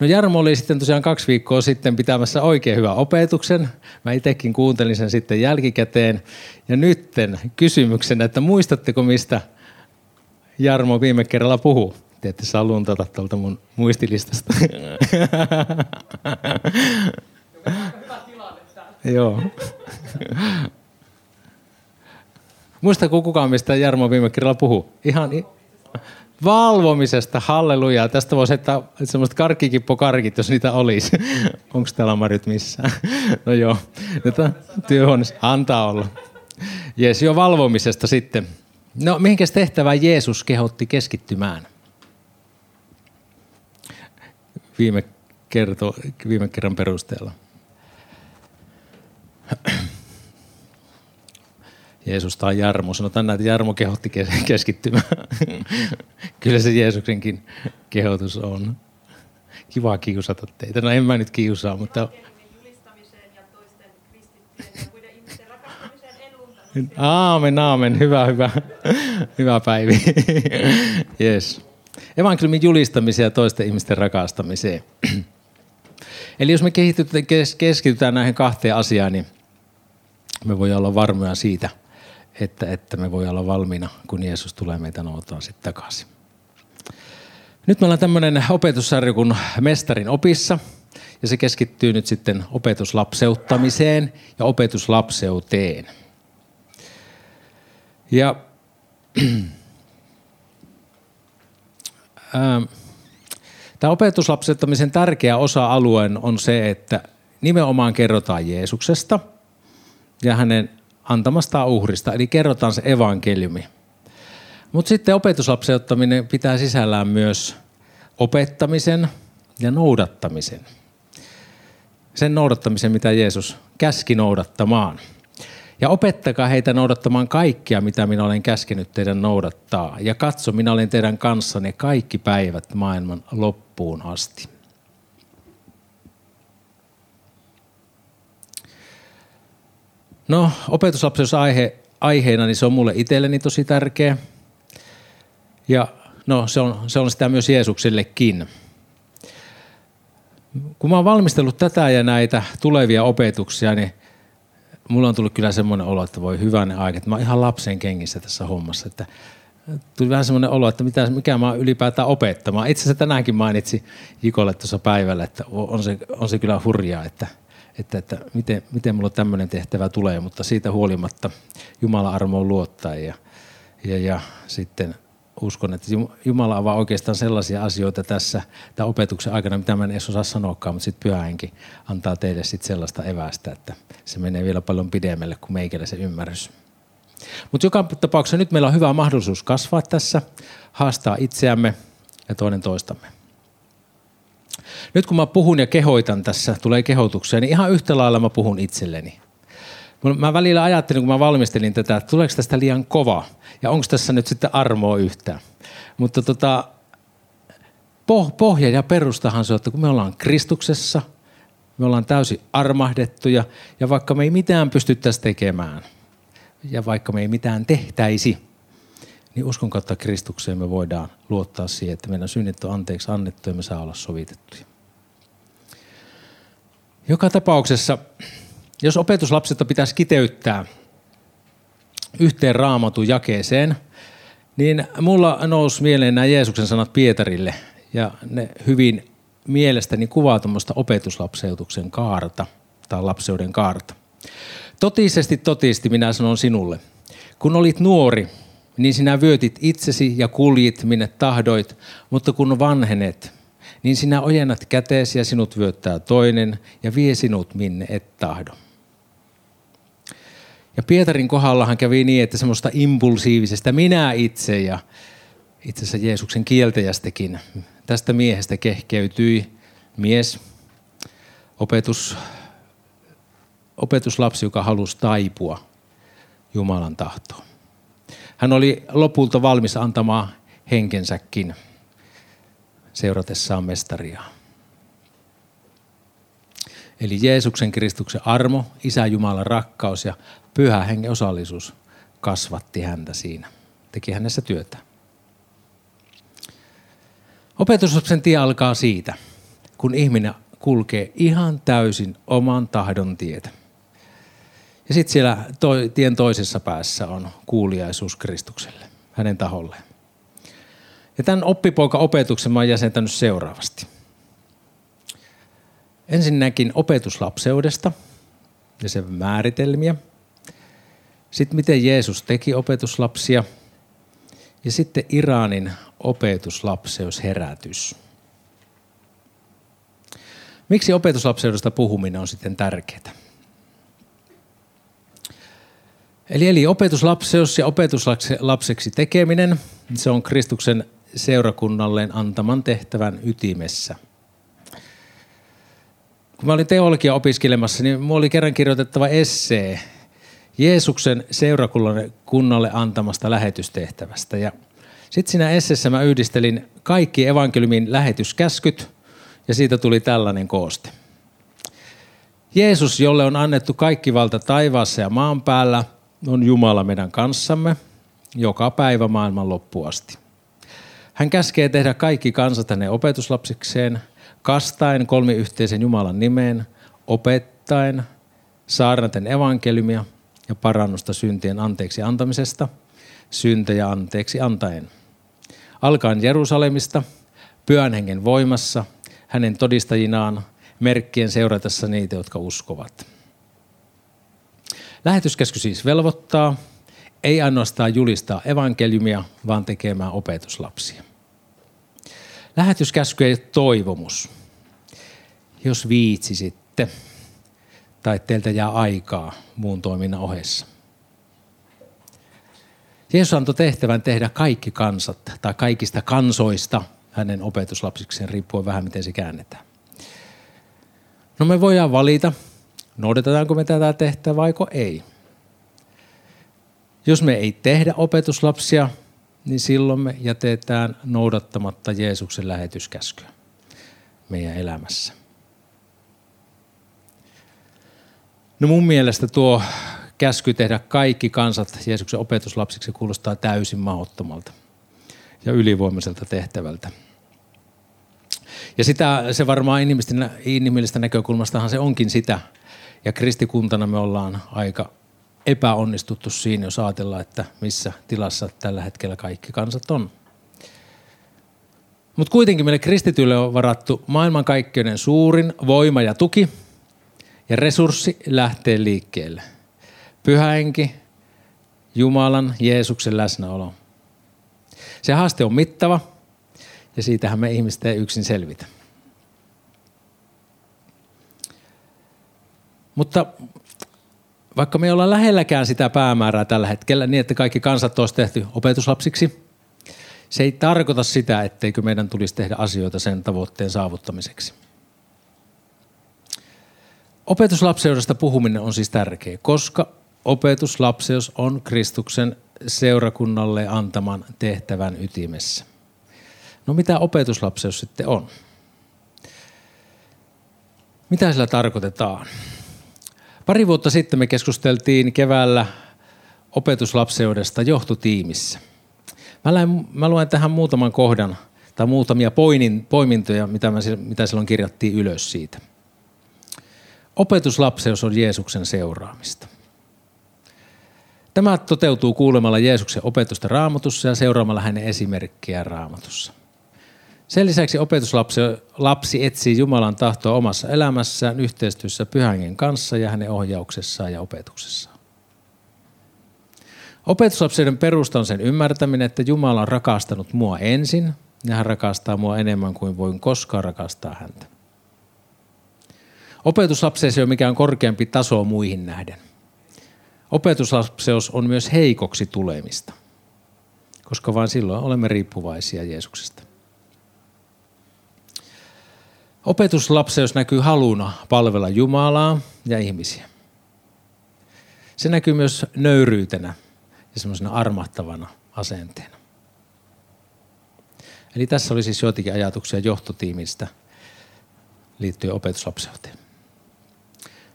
No Jarmo oli sitten tosiaan kaksi viikkoa sitten pitämässä oikein hyvän opetuksen. Mä itsekin kuuntelin sen sitten jälkikäteen. Ja nytten kysymyksenä, että muistatteko mistä Jarmo viime kerralla puhuu? Te ette saa luntata tuolta mun muistilistasta. Joo. Muistako kukaan, mistä Jarmo viime kerralla puhuu? Ihan valvomisesta, halleluja. Tästä voisi heittää semmoista karkkikippokarkit, jos niitä olisi. Onko täällä Marjut missään? No joo, työhuoneessa. Antaa olla. Jees, jo valvomisesta sitten. No, mihinkäs tehtävään Jeesus kehotti keskittymään? Viime, kerto, viime kerran perusteella. Jeesus tai Jarmo. Sanotaan näin, että Jarmo kehotti keskittymään. Kyllä se Jeesuksenkin kehotus on. Kiva kiusata teitä. No en mä nyt kiusaa, mutta... Aamen, aamen. Hyvä, hyvä. Hyvä päivi. yes. Evankeliumin julistamiseen ja toisten ihmisten rakastamiseen. Eli jos me keskitytään näihin kahteen asiaan, niin me voidaan olla varmoja siitä – että, että me voi olla valmiina, kun Jeesus tulee meitä noutaan sitten takaisin. Nyt me ollaan tämmöinen opetussarja kuin Mestarin opissa, ja se keskittyy nyt sitten opetuslapseuttamiseen ja opetuslapseuteen. Ja Tämä opetuslapseuttamisen tärkeä osa-alue on se, että nimenomaan kerrotaan Jeesuksesta ja hänen antamasta uhrista, eli kerrotaan se evankeliumi. Mutta sitten opetuslapseuttaminen pitää sisällään myös opettamisen ja noudattamisen. Sen noudattamisen, mitä Jeesus käski noudattamaan. Ja opettakaa heitä noudattamaan kaikkia, mitä minä olen käskenyt teidän noudattaa. Ja katso, minä olen teidän kanssanne kaikki päivät maailman loppuun asti. No, opetuslapsuus aihe, aiheena, niin se on mulle itselleni tosi tärkeä. Ja no, se on, se on sitä myös Jeesuksellekin. Kun mä oon valmistellut tätä ja näitä tulevia opetuksia, niin mulla on tullut kyllä semmoinen olo, että voi hyvänä aika, että mä oon ihan lapsen kengissä tässä hommassa. Että tuli vähän semmoinen olo, että mitä, mikä mä oon ylipäätään opettamaan. Itse asiassa tänäänkin mainitsi Jikolle tuossa päivällä, että on se, on se kyllä hurjaa, että – että, että miten, miten mulla tämmöinen tehtävä tulee, mutta siitä huolimatta Jumala armoon luottaa ja, ja, ja sitten uskon, että Jumala avaa oikeastaan sellaisia asioita tässä tämän opetuksen aikana, mitä mä en edes osaa sanoakaan, mutta sitten pyhähenki antaa teille sitten sellaista evästä, että se menee vielä paljon pidemmälle kuin meikällä se ymmärrys. Mutta joka tapauksessa nyt meillä on hyvä mahdollisuus kasvaa tässä, haastaa itseämme ja toinen toistamme. Nyt kun mä puhun ja kehoitan tässä, tulee kehotuksia, niin ihan yhtä lailla mä puhun itselleni. Mä välillä ajattelin, kun mä valmistelin tätä, että tuleeko tästä liian kova ja onko tässä nyt sitten armoa yhtään. Mutta tota, pohja ja perustahan se että kun me ollaan Kristuksessa, me ollaan täysin armahdettuja ja vaikka me ei mitään pystyttäisi tekemään ja vaikka me ei mitään tehtäisi, niin uskon kautta Kristukseen me voidaan luottaa siihen, että meidän synnit on anteeksi annettu ja me saa olla sovitettuja. Joka tapauksessa, jos opetuslapsetta pitäisi kiteyttää yhteen raamatun jakeeseen, niin mulla nousi mieleen nämä Jeesuksen sanat Pietarille ja ne hyvin mielestäni kuvaa tuommoista opetuslapseutuksen kaarta tai lapseuden kaarta. Totisesti, totisti minä sanon sinulle, kun olit nuori, niin sinä vyötit itsesi ja kuljit minne tahdoit, mutta kun vanhenet, niin sinä ojennat käteesi ja sinut vyöttää toinen ja vie sinut minne et tahdo. Ja Pietarin kohdallahan kävi niin, että semmoista impulsiivisesta minä itse ja itse asiassa Jeesuksen kieltäjästäkin tästä miehestä kehkeytyi mies, opetus, opetuslapsi, joka halusi taipua Jumalan tahtoon. Hän oli lopulta valmis antamaan henkensäkin seuratessaan mestaria. Eli Jeesuksen Kristuksen armo, Isä Jumalan rakkaus ja pyhä hengen osallisuus kasvatti häntä siinä. Teki hänessä työtä. Opetuslapsen tie alkaa siitä. kun ihminen kulkee ihan täysin oman tahdon tietä. Ja sitten siellä toi, tien toisessa päässä on kuuliaisuus Kristukselle, hänen taholleen. Ja tämän oppipoika-opetuksen mä oon jäsentänyt seuraavasti. Ensinnäkin opetuslapseudesta ja sen määritelmiä. Sitten miten Jeesus teki opetuslapsia. Ja sitten Iranin opetuslapseusherätys. Miksi opetuslapseudesta puhuminen on sitten tärkeää? Eli, eli opetuslapseus ja opetuslapseksi tekeminen, se on Kristuksen seurakunnalleen antaman tehtävän ytimessä. Kun mä olin teologia opiskelemassa, niin mulla oli kerran kirjoitettava essee Jeesuksen seurakunnalle antamasta lähetystehtävästä. Ja sitten siinä esseessä mä yhdistelin kaikki evankeliumin lähetyskäskyt ja siitä tuli tällainen kooste. Jeesus, jolle on annettu kaikki valta taivaassa ja maan päällä, on Jumala meidän kanssamme joka päivä maailman loppuasti. Hän käskee tehdä kaikki kansat hänen opetuslapsikseen, kastaen kolmiyhteisen Jumalan nimeen, opettaen, saarnaten evankeliumia ja parannusta syntien anteeksi antamisesta, syntejä anteeksi antaen. Alkaen Jerusalemista, pyhän hengen voimassa, hänen todistajinaan, merkkien seuratessa niitä, jotka uskovat. Lähetyskäsky siis velvoittaa, ei ainoastaan julistaa evankeliumia, vaan tekemään opetuslapsia. Lähetyskäsky ei ole toivomus. Jos viitsisitte tai teiltä jää aikaa muun toiminnan ohessa. Jeesus antoi tehtävän tehdä kaikki kansat tai kaikista kansoista hänen opetuslapsikseen, riippuen vähän miten se käännetään. No me voidaan valita, noudatetaanko me tätä tehtävää vaiko ei. Jos me ei tehdä opetuslapsia, niin silloin me jätetään noudattamatta Jeesuksen lähetyskäskyä meidän elämässä. No mun mielestä tuo käsky tehdä kaikki kansat Jeesuksen opetuslapsiksi kuulostaa täysin mahdottomalta ja ylivoimaiselta tehtävältä. Ja sitä, se varmaan inhimillisestä näkökulmastahan se onkin sitä. Ja kristikuntana me ollaan aika epäonnistuttu siinä, jos ajatellaan, että missä tilassa tällä hetkellä kaikki kansat on. Mutta kuitenkin meille kristityille on varattu maailmankaikkeuden suurin voima ja tuki ja resurssi lähtee liikkeelle. Pyhäenki, Jumalan, Jeesuksen läsnäolo. Se haaste on mittava ja siitähän me ihmiset ei yksin selvitä. Mutta vaikka me ei olla lähelläkään sitä päämäärää tällä hetkellä niin, että kaikki kansat olisi tehty opetuslapsiksi, se ei tarkoita sitä, etteikö meidän tulisi tehdä asioita sen tavoitteen saavuttamiseksi. Opetuslapseudesta puhuminen on siis tärkeä, koska opetuslapseus on Kristuksen seurakunnalle antaman tehtävän ytimessä. No mitä opetuslapseus sitten on? Mitä sillä tarkoitetaan? Pari vuotta sitten me keskusteltiin keväällä opetuslapseudesta johtotiimissä. Mä, luen, mä luen tähän muutaman kohdan tai muutamia poinin, poimintoja, mitä, mä, mitä silloin kirjattiin ylös siitä. Opetuslapseus on Jeesuksen seuraamista. Tämä toteutuu kuulemalla Jeesuksen opetusta raamatussa ja seuraamalla hänen esimerkkiä raamatussa. Sen lisäksi opetuslapsi lapsi etsii Jumalan tahtoa omassa elämässään yhteistyössä pyhängen kanssa ja hänen ohjauksessaan ja opetuksessaan. Opetuslapsien perusta on sen ymmärtäminen, että Jumala on rakastanut mua ensin ja hän rakastaa mua enemmän kuin voin koskaan rakastaa häntä. Opetuslapseus ei ole mikään korkeampi taso muihin nähden. Opetuslapseus on myös heikoksi tulemista, koska vain silloin olemme riippuvaisia Jeesuksesta. Opetuslapseus näkyy haluna palvella Jumalaa ja ihmisiä. Se näkyy myös nöyryytenä ja semmoisena armahtavana asenteena. Eli tässä oli siis joitakin ajatuksia johtotiimistä liittyen opetuslapseuteen.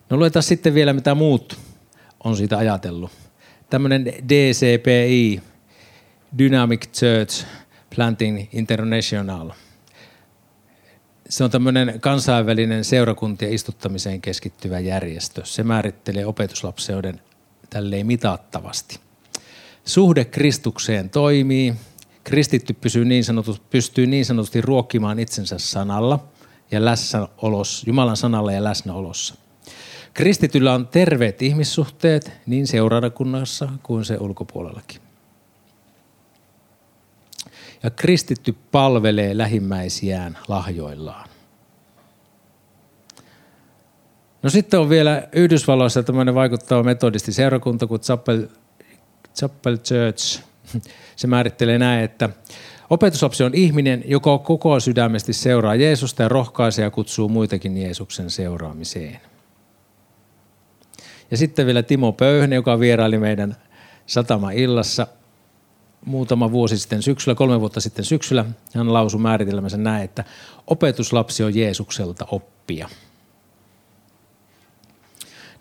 No luetaan sitten vielä, mitä muut on siitä ajatellut. Tämmöinen DCPI, Dynamic Church Planting International – se on tämmöinen kansainvälinen seurakuntien istuttamiseen keskittyvä järjestö. Se määrittelee opetuslapseuden tälleen mitattavasti. Suhde Kristukseen toimii. Kristitty pysyy niin sanotut, pystyy niin sanotusti ruokkimaan itsensä sanalla ja läsnäolossa, Jumalan sanalla ja läsnäolossa. Kristityllä on terveet ihmissuhteet niin seurakunnassa kuin se ulkopuolellakin. Ja kristitty palvelee lähimmäisiään lahjoillaan. No sitten on vielä Yhdysvalloissa tämmöinen vaikuttava metodisti seurakunta kuin Chapel, Chapel Church. Se määrittelee näin, että opetuslapsi on ihminen, joka koko sydämesti seuraa Jeesusta ja rohkaisee ja kutsuu muitakin Jeesuksen seuraamiseen. Ja sitten vielä Timo Pöyhne, joka vieraili meidän satama-illassa muutama vuosi sitten syksyllä, kolme vuotta sitten syksyllä. Hän lausui määritelmänsä näin, että opetuslapsi on Jeesukselta oppia.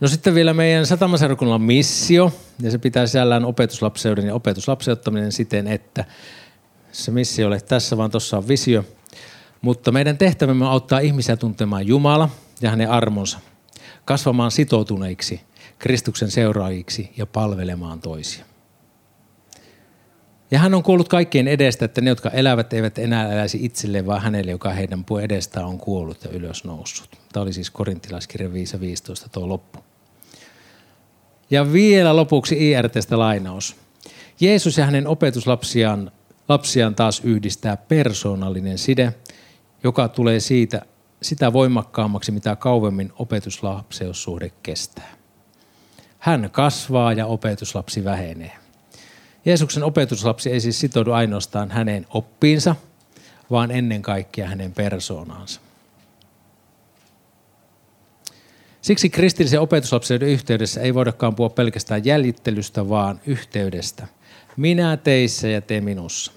No sitten vielä meidän satamaseurakunnalla on missio, ja se pitää sisällään opetuslapseuden ja opetuslapseuttaminen siten, että se missio ole tässä, vaan tuossa on visio. Mutta meidän tehtävämme on auttaa ihmisiä tuntemaan Jumala ja hänen armonsa, kasvamaan sitoutuneiksi Kristuksen seuraajiksi ja palvelemaan toisia. Ja hän on kuollut kaikkien edestä, että ne, jotka elävät, eivät enää eläisi itselleen, vaan hänelle, joka heidän puu edestään on kuollut ja ylös noussut. Tämä oli siis korintilaiskirja 5.15 tuo loppu. Ja vielä lopuksi IRTstä lainaus. Jeesus ja hänen opetuslapsiaan lapsiaan taas yhdistää persoonallinen side, joka tulee siitä sitä voimakkaammaksi, mitä kauemmin opetuslapseussuhde kestää. Hän kasvaa ja opetuslapsi vähenee. Jeesuksen opetuslapsi ei siis sitoudu ainoastaan hänen oppiinsa, vaan ennen kaikkea hänen persoonaansa. Siksi kristillisen opetuslapsen yhteydessä ei voidakaan puhua pelkästään jäljittelystä, vaan yhteydestä. Minä teissä ja te minussa.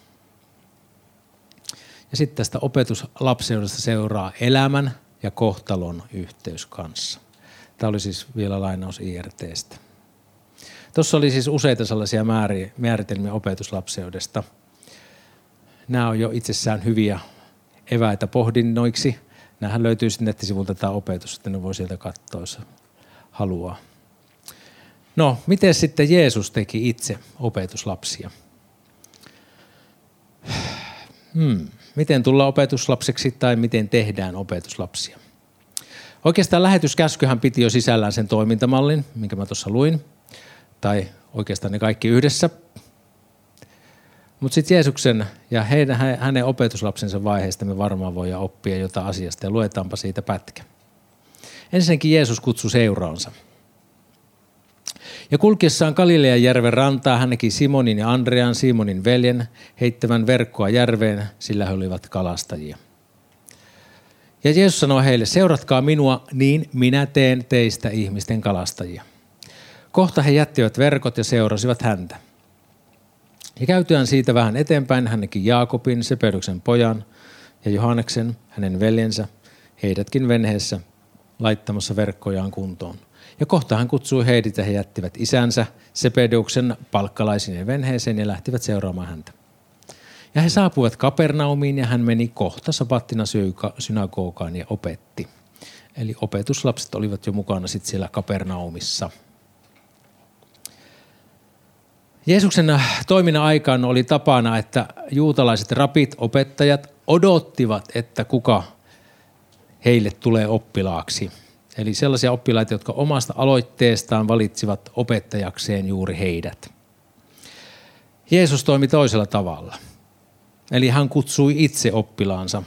Ja sitten tästä opetuslapseudesta seuraa elämän ja kohtalon yhteys kanssa. Tämä oli siis vielä lainaus IRTstä. Tuossa oli siis useita sellaisia määritelmiä opetuslapseudesta. Nämä on jo itsessään hyviä eväitä pohdinnoiksi. Nämähän löytyy sitten nettisivulta tämä opetus, että ne voi sieltä katsoa, jos haluaa. No, miten sitten Jeesus teki itse opetuslapsia? Hmm. Miten tulla opetuslapseksi tai miten tehdään opetuslapsia? Oikeastaan lähetyskäskyhän piti jo sisällään sen toimintamallin, minkä mä tuossa luin – tai oikeastaan ne kaikki yhdessä. Mutta sitten Jeesuksen ja heidän, hänen opetuslapsensa vaiheesta me varmaan voidaan oppia jotain asiasta ja luetaanpa siitä pätkä. Ensinnäkin Jeesus kutsui seuraansa. Ja kulkiessaan Galilean järven rantaa hän näki Simonin ja Andrean, Simonin veljen, heittävän verkkoa järveen, sillä he olivat kalastajia. Ja Jeesus sanoi heille, seuratkaa minua, niin minä teen teistä ihmisten kalastajia. Kohta he jättivät verkot ja seurasivat häntä. Ja käytyään siitä vähän eteenpäin hän näki Jaakobin, Sepeduksen pojan, ja Johanneksen, hänen veljensä, heidätkin venheessä laittamassa verkkojaan kuntoon. Ja kohta hän kutsui heidät ja he jättivät isänsä Sepeduksen palkkalaisineen venheeseen ja lähtivät seuraamaan häntä. Ja he saapuivat Kapernaumiin ja hän meni kohta sapattina synagogaan ja opetti. Eli opetuslapset olivat jo mukana sitten siellä Kapernaumissa – Jeesuksen toiminnan aikaan oli tapana, että juutalaiset rapit, opettajat odottivat, että kuka heille tulee oppilaaksi. Eli sellaisia oppilaita, jotka omasta aloitteestaan valitsivat opettajakseen juuri heidät. Jeesus toimi toisella tavalla. Eli hän kutsui itse oppilaansa.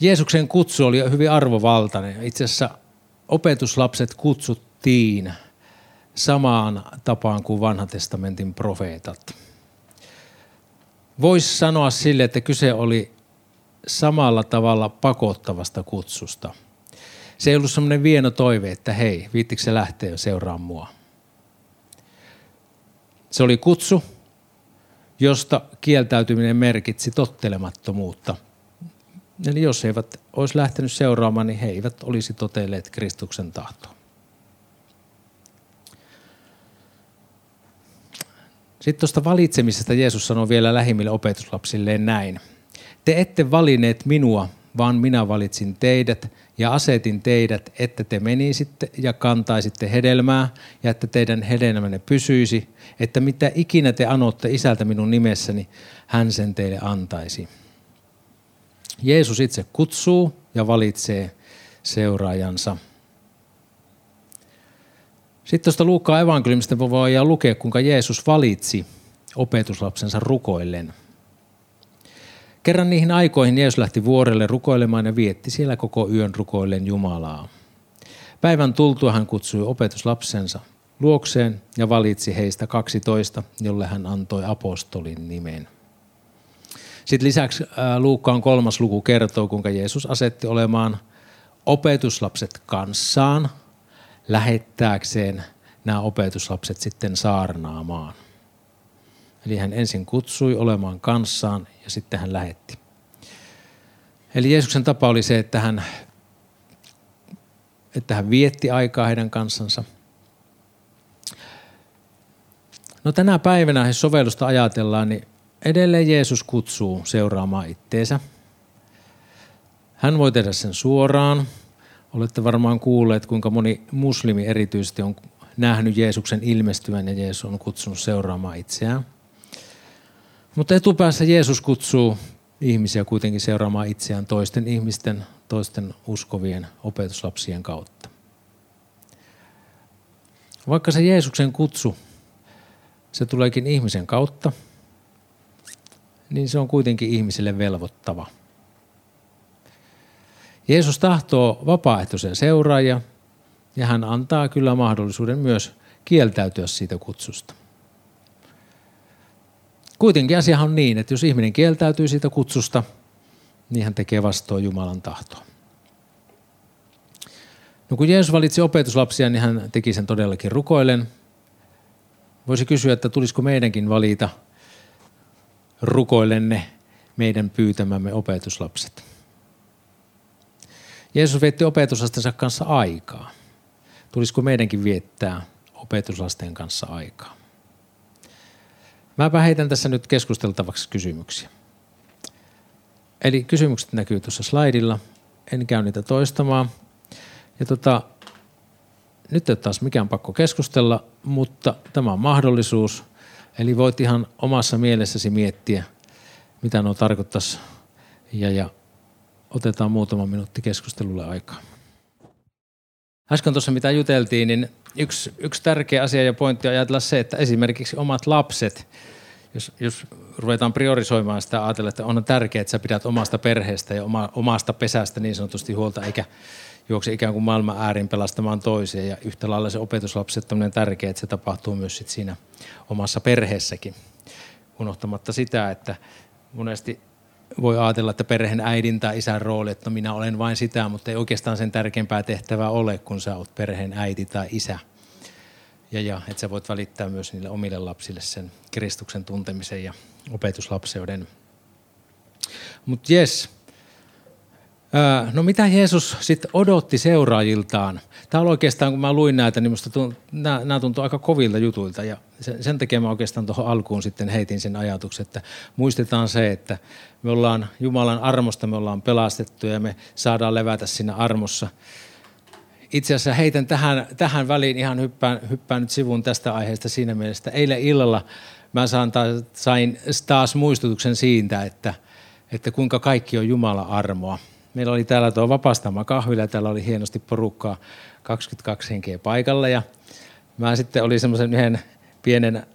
Jeesuksen kutsu oli hyvin arvovaltainen. Itse asiassa opetuslapset kutsuttiin – samaan tapaan kuin vanhan testamentin profeetat. Voisi sanoa sille, että kyse oli samalla tavalla pakottavasta kutsusta. Se ei ollut semmoinen vieno toive, että hei, viittikö se lähteä seuraa mua. Se oli kutsu, josta kieltäytyminen merkitsi tottelemattomuutta. Eli jos he eivät olisi lähtenyt seuraamaan, niin he eivät olisi toteilleet Kristuksen tahtoa. Sitten tuosta valitsemisesta Jeesus sanoi vielä lähimmille opetuslapsilleen näin. Te ette valineet minua, vaan minä valitsin teidät ja asetin teidät, että te menisitte ja kantaisitte hedelmää ja että teidän hedelmänne pysyisi, että mitä ikinä te anotte isältä minun nimessäni, hän sen teille antaisi. Jeesus itse kutsuu ja valitsee seuraajansa. Sitten tuosta Luukkaan evankeliumista voi lukea, kuinka Jeesus valitsi opetuslapsensa rukoillen. Kerran niihin aikoihin Jeesus lähti vuorelle rukoilemaan ja vietti siellä koko yön rukoillen Jumalaa. Päivän tultua hän kutsui opetuslapsensa luokseen ja valitsi heistä 12, jolle hän antoi apostolin nimen. Sitten lisäksi Luukkaan kolmas luku kertoo, kuinka Jeesus asetti olemaan opetuslapset kanssaan lähettääkseen nämä opetuslapset sitten saarnaamaan. Eli hän ensin kutsui olemaan kanssaan ja sitten hän lähetti. Eli Jeesuksen tapa oli se, että hän, että hän vietti aikaa heidän kanssansa. No tänä päivänä, jos sovellusta ajatellaan, niin edelleen Jeesus kutsuu seuraamaan itteensä. Hän voi tehdä sen suoraan. Olette varmaan kuulleet, kuinka moni muslimi erityisesti on nähnyt Jeesuksen ilmestyvän ja Jeesus on kutsunut seuraamaan itseään. Mutta etupäässä Jeesus kutsuu ihmisiä kuitenkin seuraamaan itseään toisten ihmisten, toisten uskovien opetuslapsien kautta. Vaikka se Jeesuksen kutsu, se tuleekin ihmisen kautta, niin se on kuitenkin ihmisille velvoittava. Jeesus tahtoo vapaaehtoisen seuraajia ja hän antaa kyllä mahdollisuuden myös kieltäytyä siitä kutsusta. Kuitenkin asia on niin, että jos ihminen kieltäytyy siitä kutsusta, niin hän tekee vastoin Jumalan tahtoa. No kun Jeesus valitsi opetuslapsia, niin hän teki sen todellakin rukoilen. Voisi kysyä, että tulisiko meidänkin valita rukoilenne meidän pyytämämme opetuslapset. Jeesus vietti opetuslastensa kanssa aikaa. Tulisiko meidänkin viettää opetuslasten kanssa aikaa? Mäpä heitän tässä nyt keskusteltavaksi kysymyksiä. Eli kysymykset näkyy tuossa slaidilla. En käy niitä toistamaan. Ja tota, nyt ei ole taas mikään pakko keskustella, mutta tämä on mahdollisuus. Eli voit ihan omassa mielessäsi miettiä, mitä nuo tarkoittaisi. Ja, ja otetaan muutama minuutti keskustelulle aikaa. Äsken tuossa mitä juteltiin, niin yksi, yksi tärkeä asia ja pointti on ajatella se, että esimerkiksi omat lapset, jos, jos ruvetaan priorisoimaan sitä ajatella, että on tärkeää, että sä pidät omasta perheestä ja oma, omasta pesästä niin sanotusti huolta, eikä juokse ikään kuin maailman äärin pelastamaan toisia. Ja yhtä lailla se opetuslapset on tärkeää, että se tapahtuu myös sit siinä omassa perheessäkin. Unohtamatta sitä, että monesti voi ajatella, että perheen äidin tai isän rooli, että no minä olen vain sitä, mutta ei oikeastaan sen tärkeämpää tehtävää ole, kun sä oot perheen äiti tai isä. Ja, ja että sä voit välittää myös niille omille lapsille sen Kristuksen tuntemisen ja opetuslapseuden. Mutta jes, No mitä Jeesus sitten odotti seuraajiltaan? Tämä on oikeastaan, kun mä luin näitä, niin musta tunt, nämä, nämä tuntuu aika kovilta jutuilta. Ja sen, sen takia mä oikeastaan tuohon alkuun sitten heitin sen ajatuksen, että muistetaan se, että me ollaan Jumalan armosta, me ollaan pelastettu ja me saadaan levätä siinä armossa. Itse asiassa heitän tähän, tähän väliin ihan hyppään, hyppään nyt sivun tästä aiheesta siinä mielessä, eilen illalla mä saan taas, sain taas muistutuksen siitä, että, että kuinka kaikki on Jumalan armoa meillä oli täällä tuo vapaastama kahvila, täällä oli hienosti porukkaa, 22 henkeä paikalla ja mä sitten olin semmoisen yhden pienen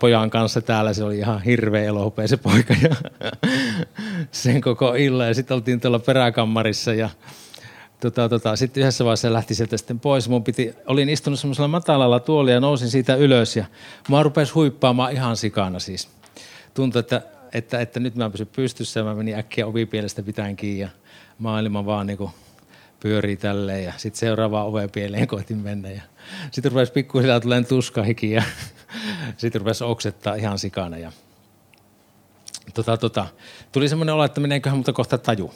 pojan kanssa täällä, se oli ihan hirveä elohopea se poika ja sen koko illan ja sitten oltiin tuolla peräkammarissa ja tota, tota, sitten yhdessä vaiheessa lähti sieltä sitten pois. Mun piti, olin istunut semmoisella matalalla tuolilla ja nousin siitä ylös ja mä rupesi huippaamaan ihan sikana siis. Tuntui, että, että, että nyt mä pysyn pystyssä ja mä menin äkkiä ovipielestä pitäen kiinni ja maailma vaan niin pyörii tälleen ja sitten seuraavaan ovepieleen koitin mennä ja sitten rupesi pikkuhiljaa tulee tuskahiki ja sitten rupesi oksettaa ihan sikana ja tota, tota, tuli semmoinen olo, että meneeköhän mutta kohta taju.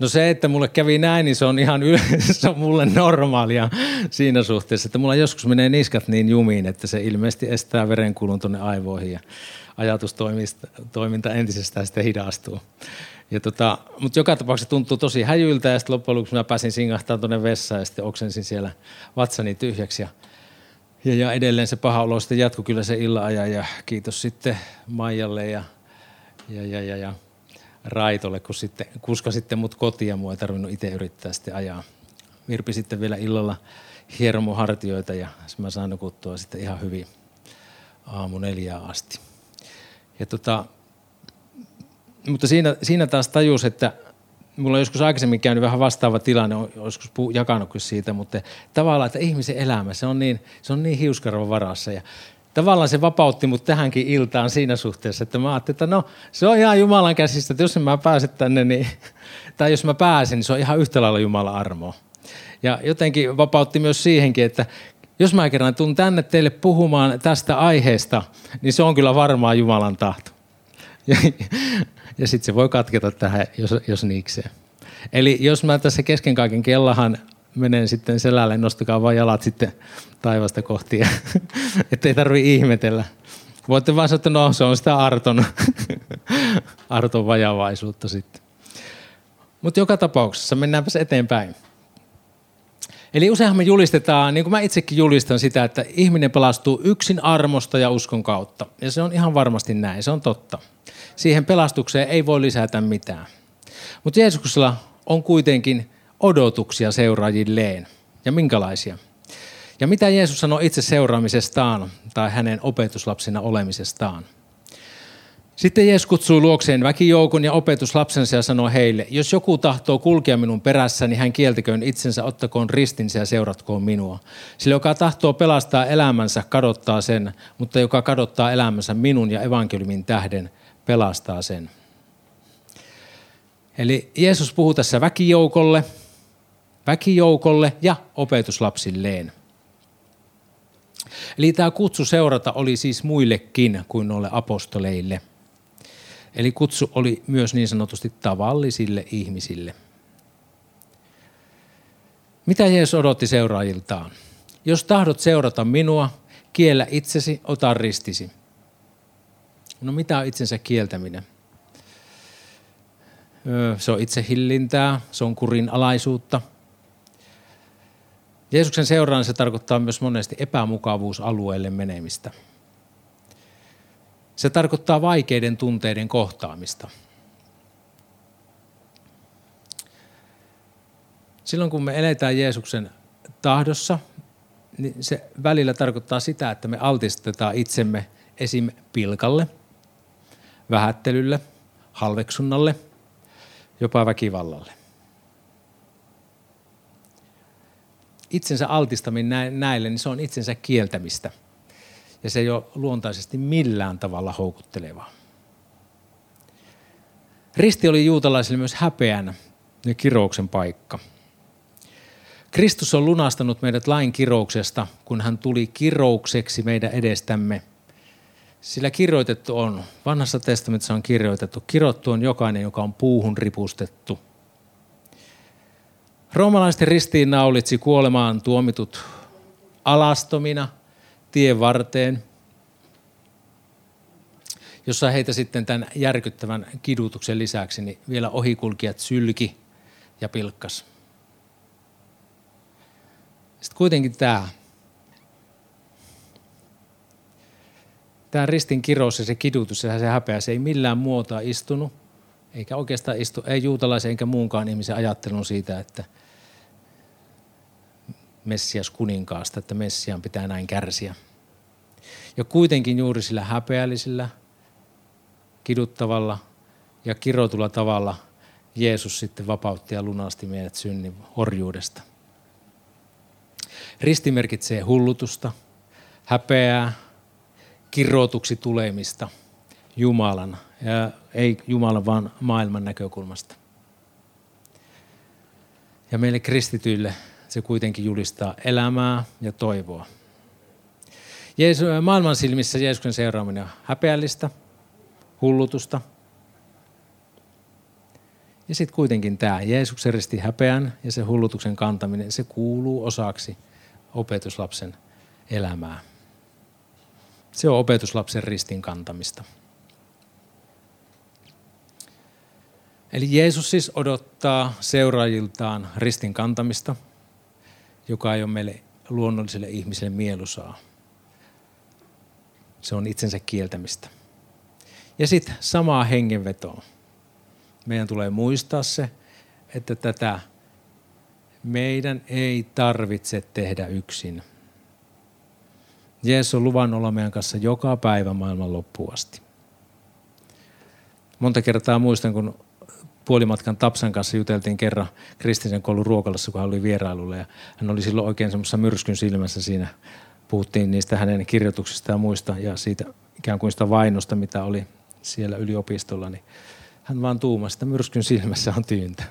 No se, että mulle kävi näin, niin se on ihan yle- se on mulle normaalia siinä suhteessa, että mulla joskus menee niskat niin jumiin, että se ilmeisesti estää verenkulun tuonne aivoihin ja ajatustoiminta entisestään sitten hidastuu. Ja tota, mutta joka tapauksessa tuntuu tosi häjyltä ja sitten loppujen lopuksi mä pääsin singahtamaan tuonne vessaan ja sitten oksensin siellä vatsani tyhjäksi ja, ja, ja edelleen se paha olo sitten jatkui kyllä se illan ja kiitos sitten Maijalle ja, ja, ja, ja, ja Raitolle, kun sitten, kuska sitten mut kotiin, mua ei tarvinnut itse yrittää sitten ajaa. Virpi sitten vielä illalla hieromuhartioita ja mä saan nukuttua sitten ihan hyvin aamu neljään asti. Ja tota, mutta siinä, siinä taas tajus, että mulla on joskus aikaisemmin käynyt vähän vastaava tilanne, on joskus jakanut siitä, mutta tavallaan, että ihmisen elämä, se on niin, se on niin hiuskarvan varassa. Ja tavallaan se vapautti mut tähänkin iltaan siinä suhteessa, että mä ajattelin, että no se on ihan Jumalan käsistä, että jos mä pääsen tänne, niin, tai jos mä pääsen, niin se on ihan yhtä lailla Jumalan armoa. Ja jotenkin vapautti myös siihenkin, että jos mä kerran tuun tänne teille puhumaan tästä aiheesta, niin se on kyllä varmaan Jumalan tahto. Ja, ja sitten se voi katketa tähän, jos, jos niikseen. Eli jos mä tässä kesken kaiken kellahan menen sitten selälle, nostakaa vaan jalat sitten taivasta kohti, että ei tarvi ihmetellä. Voitte vaan sanoa, että no se on sitä Arton, Arton vajavaisuutta sitten. Mutta joka tapauksessa mennäänpäs eteenpäin. Eli useinhan me julistetaan, niin kuin mä itsekin julistan sitä, että ihminen pelastuu yksin armosta ja uskon kautta. Ja se on ihan varmasti näin, se on totta. Siihen pelastukseen ei voi lisätä mitään. Mutta Jeesuksella on kuitenkin odotuksia seuraajilleen. Ja minkälaisia? Ja mitä Jeesus sanoo itse seuraamisestaan tai hänen opetuslapsina olemisestaan? Sitten Jeesus kutsui luokseen väkijoukon ja opetuslapsensa ja sanoi heille, jos joku tahtoo kulkea minun perässäni, hän kieltäköön itsensä, ottakoon ristinsä ja seuratkoon minua. Sillä joka tahtoo pelastaa elämänsä, kadottaa sen, mutta joka kadottaa elämänsä minun ja evankeliumin tähden, pelastaa sen. Eli Jeesus puhuu tässä väkijoukolle, väkijoukolle ja opetuslapsilleen. Eli tämä kutsu seurata oli siis muillekin kuin noille apostoleille – Eli kutsu oli myös niin sanotusti tavallisille ihmisille. Mitä Jeesus odotti seuraajiltaan? Jos tahdot seurata minua, kiellä itsesi, ota ristisi. No mitä on itsensä kieltäminen? Se on itsehillintää, se on kurinalaisuutta. Jeesuksen seuraan se tarkoittaa myös monesti epämukavuusalueelle menemistä – se tarkoittaa vaikeiden tunteiden kohtaamista. Silloin kun me eletään Jeesuksen tahdossa, niin se välillä tarkoittaa sitä, että me altistetaan itsemme esim. pilkalle, vähättelylle, halveksunnalle, jopa väkivallalle. Itsensä altistaminen näille, niin se on itsensä kieltämistä – ja se ei ole luontaisesti millään tavalla houkuttelevaa. Risti oli juutalaisille myös häpeän ja kirouksen paikka. Kristus on lunastanut meidät lain kirouksesta, kun hän tuli kiroukseksi meidän edestämme. Sillä kirjoitettu on, vanhassa testamentissa on kirjoitettu, kirottu on jokainen, joka on puuhun ripustettu. Roomalaisten ristiin naulitsi kuolemaan tuomitut alastomina – tien varteen, jossa heitä sitten tämän järkyttävän kidutuksen lisäksi niin vielä ohikulkijat sylki ja pilkkas. Sitten kuitenkin tämä, tämä ristin kirous ja se kidutus ja se häpeä, se ei millään muotoa istunut, eikä oikeastaan istu, ei juutalaisen eikä muunkaan ihmisen ajattelun siitä, että – Messias kuninkaasta, että Messiaan pitää näin kärsiä. Ja kuitenkin juuri sillä häpeällisellä, kiduttavalla ja kirotulla tavalla Jeesus sitten vapautti ja lunasti meidät synnin orjuudesta. Risti merkitsee hullutusta, häpeää, kirotuksi tulemista Jumalan, ja ei Jumalan vaan maailman näkökulmasta. Ja meille kristityille se kuitenkin julistaa elämää ja toivoa. Jeesu, maailman silmissä Jeesuksen seuraaminen on häpeällistä, hullutusta. Ja sitten kuitenkin tämä Jeesuksen risti häpeän ja se hullutuksen kantaminen, se kuuluu osaksi opetuslapsen elämää. Se on opetuslapsen ristin kantamista. Eli Jeesus siis odottaa seuraajiltaan ristin kantamista, joka ei ole meille luonnolliselle ihmiselle mielusaa. Se on itsensä kieltämistä. Ja sitten samaa hengenvetoa. Meidän tulee muistaa se, että tätä meidän ei tarvitse tehdä yksin. Jeesus on luvannut olla meidän kanssa joka päivä maailman loppuun asti. Monta kertaa muistan, kun puolimatkan Tapsan kanssa juteltiin kerran kristillisen koulun ruokalassa, kun hän oli vierailulla. Ja hän oli silloin oikein semmoisessa myrskyn silmässä siinä. Puhuttiin niistä hänen kirjoituksista ja muista ja siitä ikään kuin sitä vainosta, mitä oli siellä yliopistolla. Niin hän vaan tuumasi, että myrskyn silmässä on tyyntä.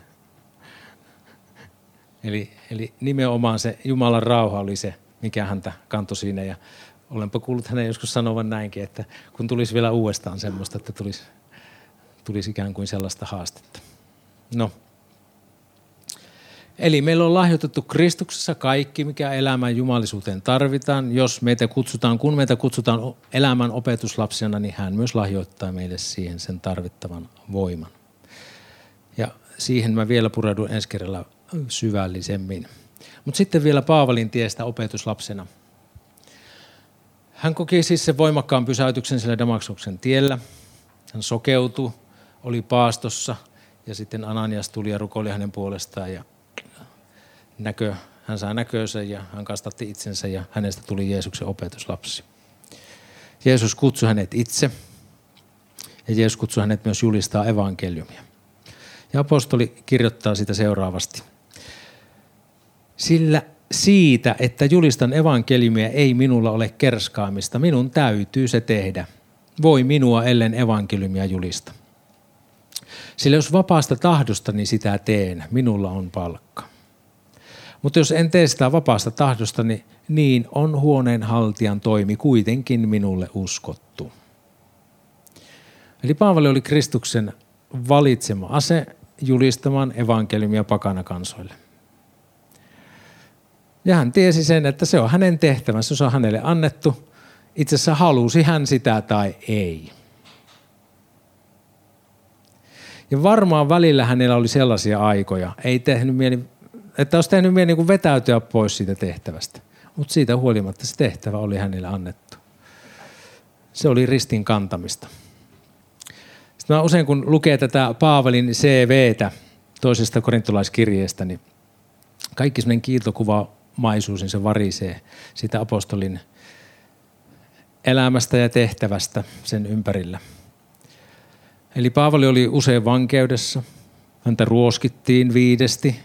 Eli, eli nimenomaan se Jumalan rauha oli se, mikä häntä kantoi siinä. Ja olenpa kuullut hänen joskus sanovan näinkin, että kun tulisi vielä uudestaan semmoista, että tulisi, tulisi ikään kuin sellaista haastetta. No. Eli meillä on lahjoitettu Kristuksessa kaikki, mikä elämän jumalisuuteen tarvitaan. Jos meitä kutsutaan, kun meitä kutsutaan elämän opetuslapsena, niin hän myös lahjoittaa meille siihen sen tarvittavan voiman. Ja siihen mä vielä pureudun ensi kerralla syvällisemmin. Mutta sitten vielä Paavalin tiestä opetuslapsena. Hän koki siis sen voimakkaan pysäytyksen siellä Damaksuksen tiellä. Hän sokeutui, oli paastossa ja sitten Ananias tuli ja rukoili hänen puolestaan ja näkö, hän sai näköönsä ja hän kastatti itsensä ja hänestä tuli Jeesuksen opetuslapsi. Jeesus kutsui hänet itse ja Jeesus kutsui hänet myös julistaa evankeliumia. Ja apostoli kirjoittaa sitä seuraavasti. Sillä siitä, että julistan evankeliumia, ei minulla ole kerskaamista. Minun täytyy se tehdä. Voi minua ellen evankeliumia julista. Sillä jos vapaasta tahdostani niin sitä teen, minulla on palkka. Mutta jos en tee sitä vapaasta tahdostani, niin on huoneen haltijan toimi kuitenkin minulle uskottu. Eli Paavali oli Kristuksen valitsema ase julistamaan evankeliumia pakana kansoille. Ja hän tiesi sen, että se on hänen tehtävänsä, se on hänelle annettu. Itse asiassa halusi hän sitä tai ei. Ja varmaan välillä hänellä oli sellaisia aikoja, ei tehnyt mieli, että olisi tehnyt mieli niin vetäytyä pois siitä tehtävästä. Mutta siitä huolimatta se tehtävä oli hänelle annettu. Se oli ristin kantamista. Sitten mä usein kun lukee tätä Paavalin CVtä toisesta korintolaiskirjeestä, niin kaikki sellainen kiiltokuva maisuus, niin se varisee sitä apostolin elämästä ja tehtävästä sen ympärillä. Eli Paavali oli usein vankeudessa. Häntä ruoskittiin viidesti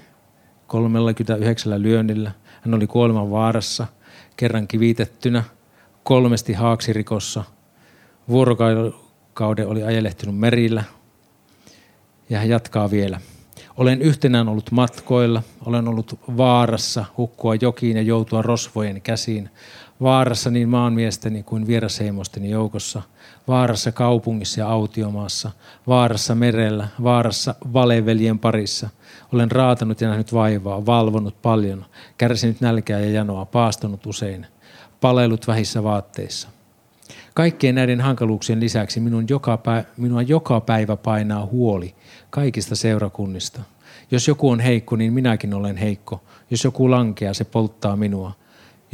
39 lyönnillä. Hän oli kuoleman vaarassa, kerran kivitettynä, kolmesti haaksirikossa. Vuorokauden oli ajelehtinut merillä. Ja hän jatkaa vielä. Olen yhtenään ollut matkoilla, olen ollut vaarassa hukkua jokiin ja joutua rosvojen käsiin. Vaarassa niin maanmiesteni kuin vierasheimosteni joukossa. Vaarassa kaupungissa ja autiomaassa. Vaarassa merellä. Vaarassa valeveljen parissa. Olen raatanut ja nähnyt vaivaa, valvonut paljon, kärsinyt nälkää ja janoa, paastunut usein, palellut vähissä vaatteissa. Kaikkien näiden hankaluuksien lisäksi minun joka päivä, minua joka päivä painaa huoli kaikista seurakunnista. Jos joku on heikko, niin minäkin olen heikko. Jos joku lankeaa, se polttaa minua.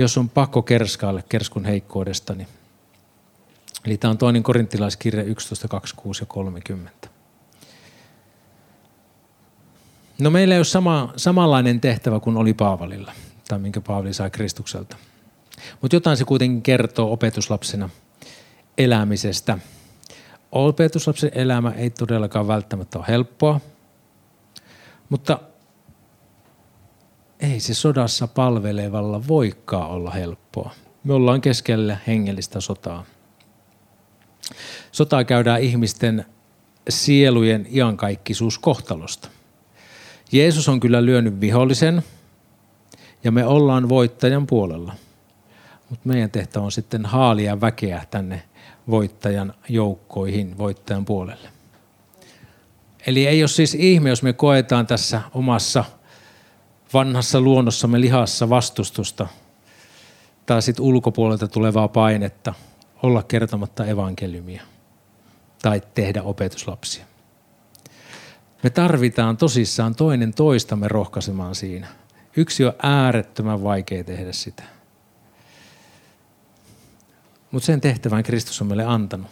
Jos on pakko kerskaalle kerskun heikkoudestani. Eli tämä on toinen korintilaiskirja 11, 26 ja 30. No meillä ei ole sama, samanlainen tehtävä kuin oli Paavalilla, tai minkä Paavali sai Kristukselta. Mutta jotain se kuitenkin kertoo opetuslapsena elämisestä. Opetuslapsen elämä ei todellakaan välttämättä ole helppoa, mutta ei se sodassa palvelevalla voikaan olla helppoa. Me ollaan keskellä hengellistä sotaa. Sotaa käydään ihmisten sielujen iankaikkisuuskohtalosta. Jeesus on kyllä lyönyt vihollisen ja me ollaan voittajan puolella. Mutta meidän tehtävä on sitten haalia väkeä tänne voittajan joukkoihin, voittajan puolelle. Eli ei ole siis ihme, jos me koetaan tässä omassa vanhassa luonnossamme lihassa vastustusta tai sitten ulkopuolelta tulevaa painetta olla kertomatta evankeliumia tai tehdä opetuslapsia. Me tarvitaan tosissaan toinen toistamme rohkaisemaan siinä. Yksi on äärettömän vaikea tehdä sitä. Mutta sen tehtävän Kristus on meille antanut.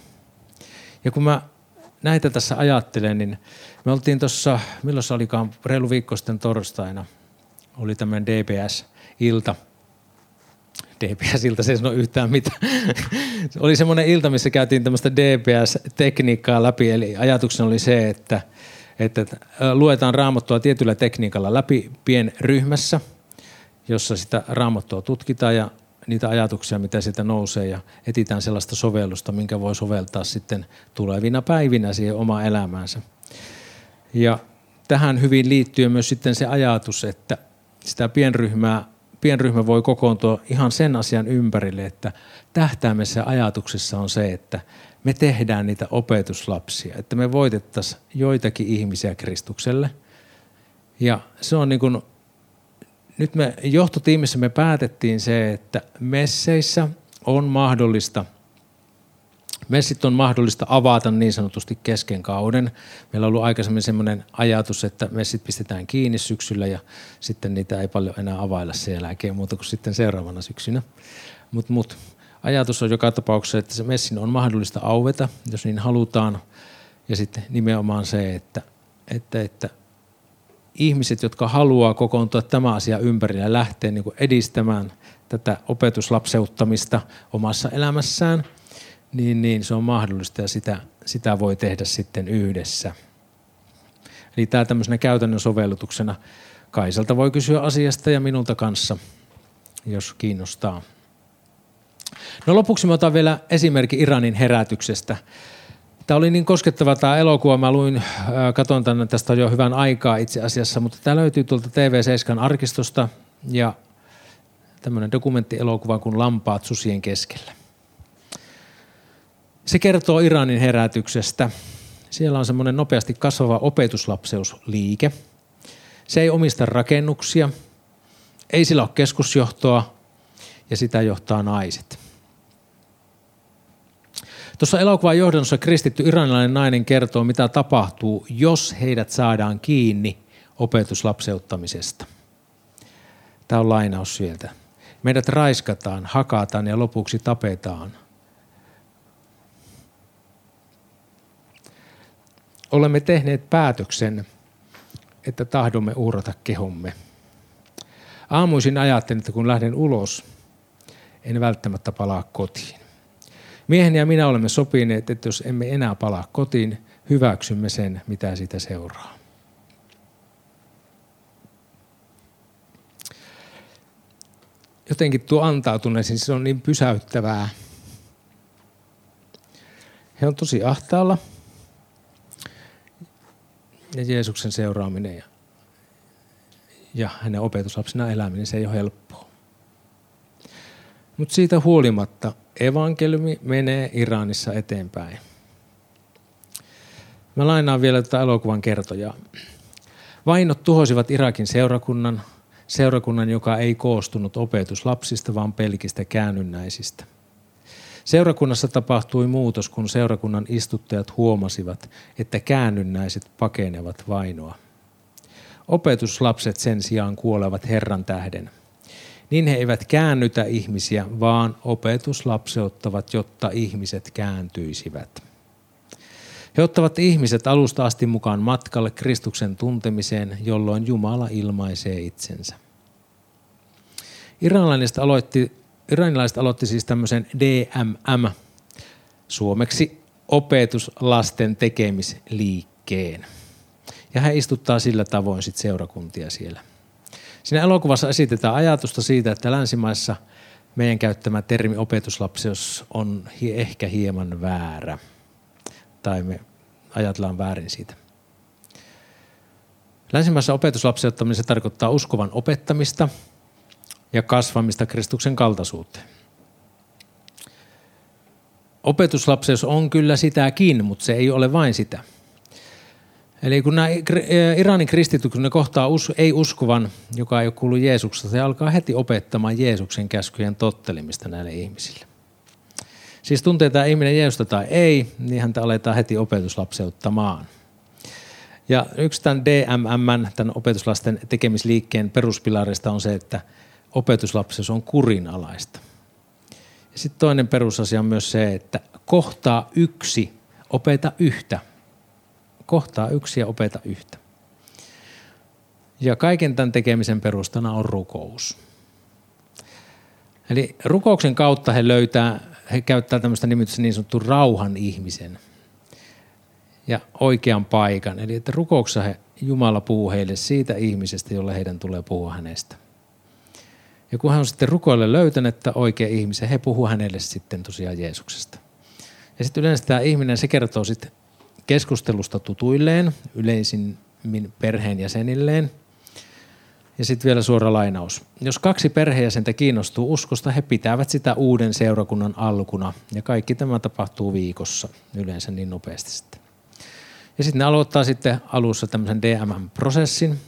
Ja kun mä näitä tässä ajattelen, niin me oltiin tuossa, milloin se olikaan, reilu viikko sitten torstaina, oli tämmöinen DPS-ilta. DPS-ilta, se ei sano yhtään mitään. oli semmoinen ilta, missä käytiin tämmöistä DPS-tekniikkaa läpi, eli ajatuksena oli se, että, että luetaan raamattua tietyllä tekniikalla läpi pienryhmässä, jossa sitä raamattua tutkitaan ja niitä ajatuksia, mitä siitä nousee ja etitään sellaista sovellusta, minkä voi soveltaa sitten tulevina päivinä siihen omaan elämäänsä. Ja tähän hyvin liittyy myös sitten se ajatus, että sitä pienryhmää, pienryhmä voi kokoontua ihan sen asian ympärille, että tähtäimessä ajatuksessa on se, että me tehdään niitä opetuslapsia, että me voitettaisiin joitakin ihmisiä Kristukselle. Ja se on niin kuin nyt me johtotiimissä me päätettiin se, että messeissä on mahdollista, messit on mahdollista avata niin sanotusti kesken kauden. Meillä on ollut aikaisemmin sellainen ajatus, että messit pistetään kiinni syksyllä ja sitten niitä ei paljon enää availla sen jälkeen muuta kuin sitten seuraavana syksynä. Mutta mut, ajatus on joka tapauksessa, että se messin on mahdollista auveta, jos niin halutaan. Ja sitten nimenomaan se, että, että, että ihmiset, jotka haluaa kokoontua tämä asia ympärillä ja lähteä niin edistämään tätä opetuslapseuttamista omassa elämässään, niin, niin se on mahdollista ja sitä, sitä voi tehdä sitten yhdessä. Eli tämä tämmöisenä käytännön sovellutuksena Kaisalta voi kysyä asiasta ja minulta kanssa, jos kiinnostaa. No lopuksi mä otan vielä esimerkki Iranin herätyksestä. Tämä oli niin koskettava tämä elokuva. Mä luin, äh, katon tänne tästä jo hyvän aikaa itse asiassa, mutta tämä löytyy tuolta TV7 arkistosta ja tämmöinen dokumenttielokuva kuin Lampaat susien keskellä. Se kertoo Iranin herätyksestä. Siellä on semmoinen nopeasti kasvava opetuslapseusliike. Se ei omista rakennuksia, ei sillä ole keskusjohtoa ja sitä johtaa naiset. Tuossa elokuvan johdannossa kristitty iranilainen nainen kertoo, mitä tapahtuu, jos heidät saadaan kiinni opetuslapseuttamisesta. Tämä on lainaus sieltä. Meidät raiskataan, hakataan ja lopuksi tapetaan. Olemme tehneet päätöksen, että tahdomme uhrata kehomme. Aamuisin ajattelin, että kun lähden ulos, en välttämättä palaa kotiin. Miehen ja minä olemme sopineet, että jos emme enää palaa kotiin, hyväksymme sen, mitä siitä seuraa. Jotenkin tuo antautuneisiin, se on niin pysäyttävää. He on tosi ahtaalla. Ja Jeesuksen seuraaminen ja, ja hänen opetuslapsena eläminen, se ei ole helppoa. Mutta siitä huolimatta evankeliumi menee Iranissa eteenpäin. Mä lainaan vielä tätä elokuvan kertojaa. Vainot tuhosivat Irakin seurakunnan, seurakunnan, joka ei koostunut opetuslapsista, vaan pelkistä käännynnäisistä. Seurakunnassa tapahtui muutos, kun seurakunnan istuttajat huomasivat, että käännynnäiset pakenevat vainoa. Opetuslapset sen sijaan kuolevat Herran tähden – niin he eivät käännytä ihmisiä, vaan opetuslapseuttavat, jotta ihmiset kääntyisivät. He ottavat ihmiset alusta asti mukaan matkalle Kristuksen tuntemiseen, jolloin Jumala ilmaisee itsensä. Iranilaiset aloitti, iranilaiset aloitti siis tämmöisen DMM, suomeksi opetuslasten tekemisliikkeen. Ja hän istuttaa sillä tavoin sit seurakuntia siellä. Siinä elokuvassa esitetään ajatusta siitä, että länsimaissa meidän käyttämä termi opetuslapseus on ehkä hieman väärä. Tai me ajatellaan väärin siitä. Länsimaissa opetuslapseuttaminen tarkoittaa uskovan opettamista ja kasvamista Kristuksen kaltaisuuteen. Opetuslapseus on kyllä sitäkin, mutta se ei ole vain sitä. Eli kun nämä Iranin kristityt, kun ne kohtaa ei-uskovan, joka ei ole kuullut Jeesuksesta, se alkaa heti opettamaan Jeesuksen käskyjen tottelemista näille ihmisille. Siis tuntee tämä ihminen Jeesusta tai ei, niin häntä aletaan heti opetuslapseuttamaan. Ja yksi tämän DMM, tämän opetuslasten tekemisliikkeen peruspilarista on se, että opetuslapseus on kurinalaista. Ja sitten toinen perusasia on myös se, että kohtaa yksi, opeta yhtä. Kohtaa yksi ja opeta yhtä. Ja kaiken tämän tekemisen perustana on rukous. Eli rukouksen kautta he löytää, he käyttää tämmöistä nimitystä niin sanottu rauhan ihmisen ja oikean paikan. Eli että rukouksessa he, Jumala puhuu heille siitä ihmisestä, jolle heidän tulee puhua hänestä. Ja kun hän on sitten rukoille löytänyt että oikea ihmisen, he puhuu hänelle sitten tosiaan Jeesuksesta. Ja sitten yleensä tämä ihminen, se kertoo sitten keskustelusta tutuilleen, yleisimmin perheenjäsenilleen. Ja sitten vielä suora lainaus. Jos kaksi perheenjäsentä kiinnostuu uskosta, he pitävät sitä uuden seurakunnan alkuna. Ja kaikki tämä tapahtuu viikossa, yleensä niin nopeasti sitten. Ja sitten ne aloittaa sitten alussa tämmöisen DMM-prosessin,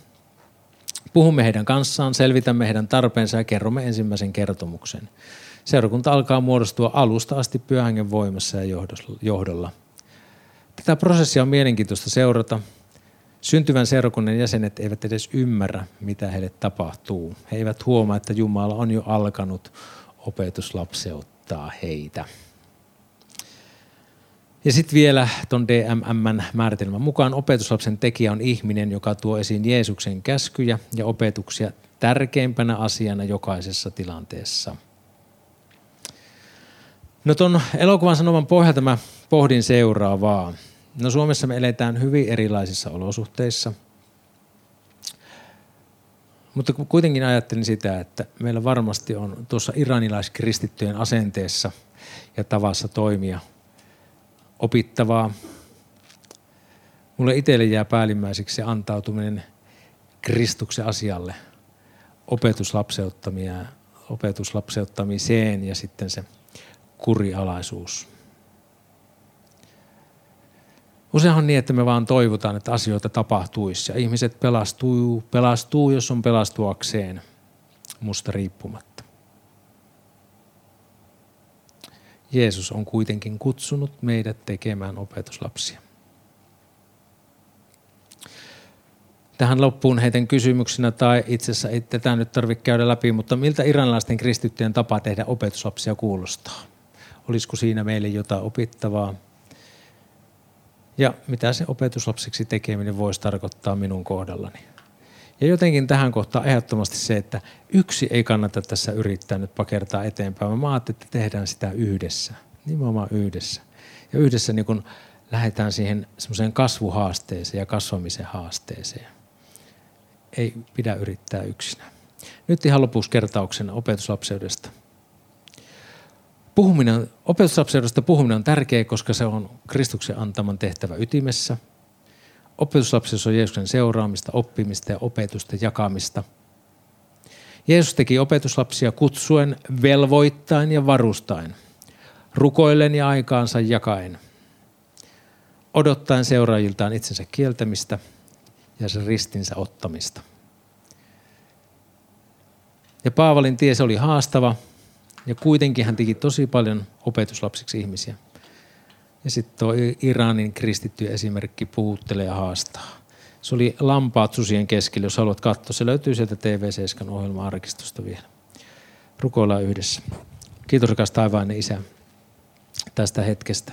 Puhumme heidän kanssaan, selvitämme heidän tarpeensa ja kerromme ensimmäisen kertomuksen. Seurakunta alkaa muodostua alusta asti pyhän voimassa ja johdolla. Tätä prosessia on mielenkiintoista seurata. Syntyvän seurakunnan jäsenet eivät edes ymmärrä, mitä heille tapahtuu. He eivät huomaa, että Jumala on jo alkanut opetuslapseuttaa heitä. Ja sitten vielä tuon DMMn määritelmän mukaan opetuslapsen tekijä on ihminen, joka tuo esiin Jeesuksen käskyjä ja opetuksia tärkeimpänä asiana jokaisessa tilanteessa. No tuon elokuvan sanoman pohjalta mä pohdin seuraavaa. No Suomessa me eletään hyvin erilaisissa olosuhteissa. Mutta kuitenkin ajattelin sitä, että meillä varmasti on tuossa iranilaiskristittyjen asenteessa ja tavassa toimia – opittavaa. Mulle itselle jää päällimmäiseksi se antautuminen Kristuksen asialle, opetuslapseuttamia, opetuslapseuttamiseen ja sitten se kurialaisuus. Usein on niin, että me vaan toivotaan, että asioita tapahtuisi ja ihmiset pelastuu, pelastuu jos on pelastuakseen musta riippumatta. Jeesus on kuitenkin kutsunut meidät tekemään opetuslapsia. Tähän loppuun heidän kysymyksenä, tai itse asiassa ei tätä nyt tarvitse käydä läpi, mutta miltä iranilaisten kristittyjen tapa tehdä opetuslapsia kuulostaa? Olisiko siinä meille jotain opittavaa? Ja mitä se opetuslapsiksi tekeminen voisi tarkoittaa minun kohdallani? Ja jotenkin tähän kohtaan ehdottomasti se, että yksi ei kannata tässä yrittää nyt pakertaa eteenpäin. Mä ajattelin, että tehdään sitä yhdessä. Nimenomaan yhdessä. Ja yhdessä niin kun lähdetään siihen semmoiseen kasvuhaasteeseen ja kasvamisen haasteeseen. Ei pidä yrittää yksinään. Nyt ihan lopuksi kertauksena opetuslapseudesta. Puhuminen, opetuslapseudesta puhuminen on tärkeä, koska se on Kristuksen antaman tehtävä ytimessä – Opetuslapsissa on Jeesuksen seuraamista, oppimista ja opetusta jakamista. Jeesus teki opetuslapsia kutsuen, velvoittain ja varustain, rukoillen ja aikaansa jakaen, odottaen seuraajiltaan itsensä kieltämistä ja sen ristinsä ottamista. Ja Paavalin tie se oli haastava ja kuitenkin hän teki tosi paljon opetuslapsiksi ihmisiä – ja sitten tuo Iranin kristitty esimerkki puhuttelee ja haastaa. Se oli Lampaat susien keskellä, jos haluat katsoa. Se löytyy sieltä TV7 ohjelma-arkistosta vielä. Rukoillaan yhdessä. Kiitos rakas taivainen Isä tästä hetkestä.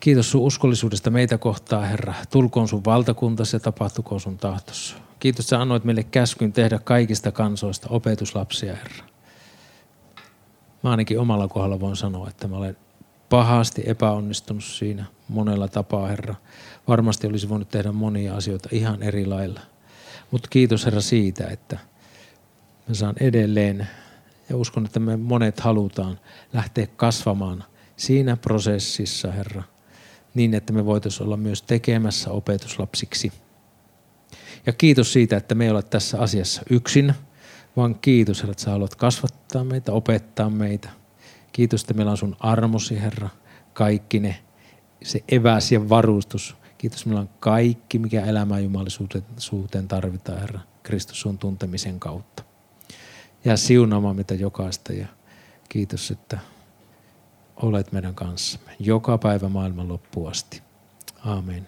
Kiitos sun uskollisuudesta meitä kohtaa, Herra. Tulkoon sun valtakuntasi ja tapahtukoon sun tahtossa. Kiitos, että annoit meille käskyn tehdä kaikista kansoista opetuslapsia, Herra. Mä ainakin omalla kohdalla voin sanoa, että mä olen pahasti epäonnistunut siinä monella tapaa, Herra. Varmasti olisi voinut tehdä monia asioita ihan eri lailla. Mutta kiitos Herra siitä, että me saan edelleen ja uskon, että me monet halutaan lähteä kasvamaan siinä prosessissa, Herra, niin että me voitaisiin olla myös tekemässä opetuslapsiksi. Ja kiitos siitä, että me ei ole tässä asiassa yksin, vaan kiitos, Herra, että sä haluat kasvattaa meitä, opettaa meitä Kiitos, että meillä on sun armosi, Herra, kaikki ne, se eväs ja varustus. Kiitos, meillä on kaikki, mikä elämään jumalisuuteen tarvitaan, Herra, Kristus sun tuntemisen kautta. Ja siunaamaan mitä jokaista ja kiitos, että olet meidän kanssamme joka päivä maailman loppuun asti. Amen.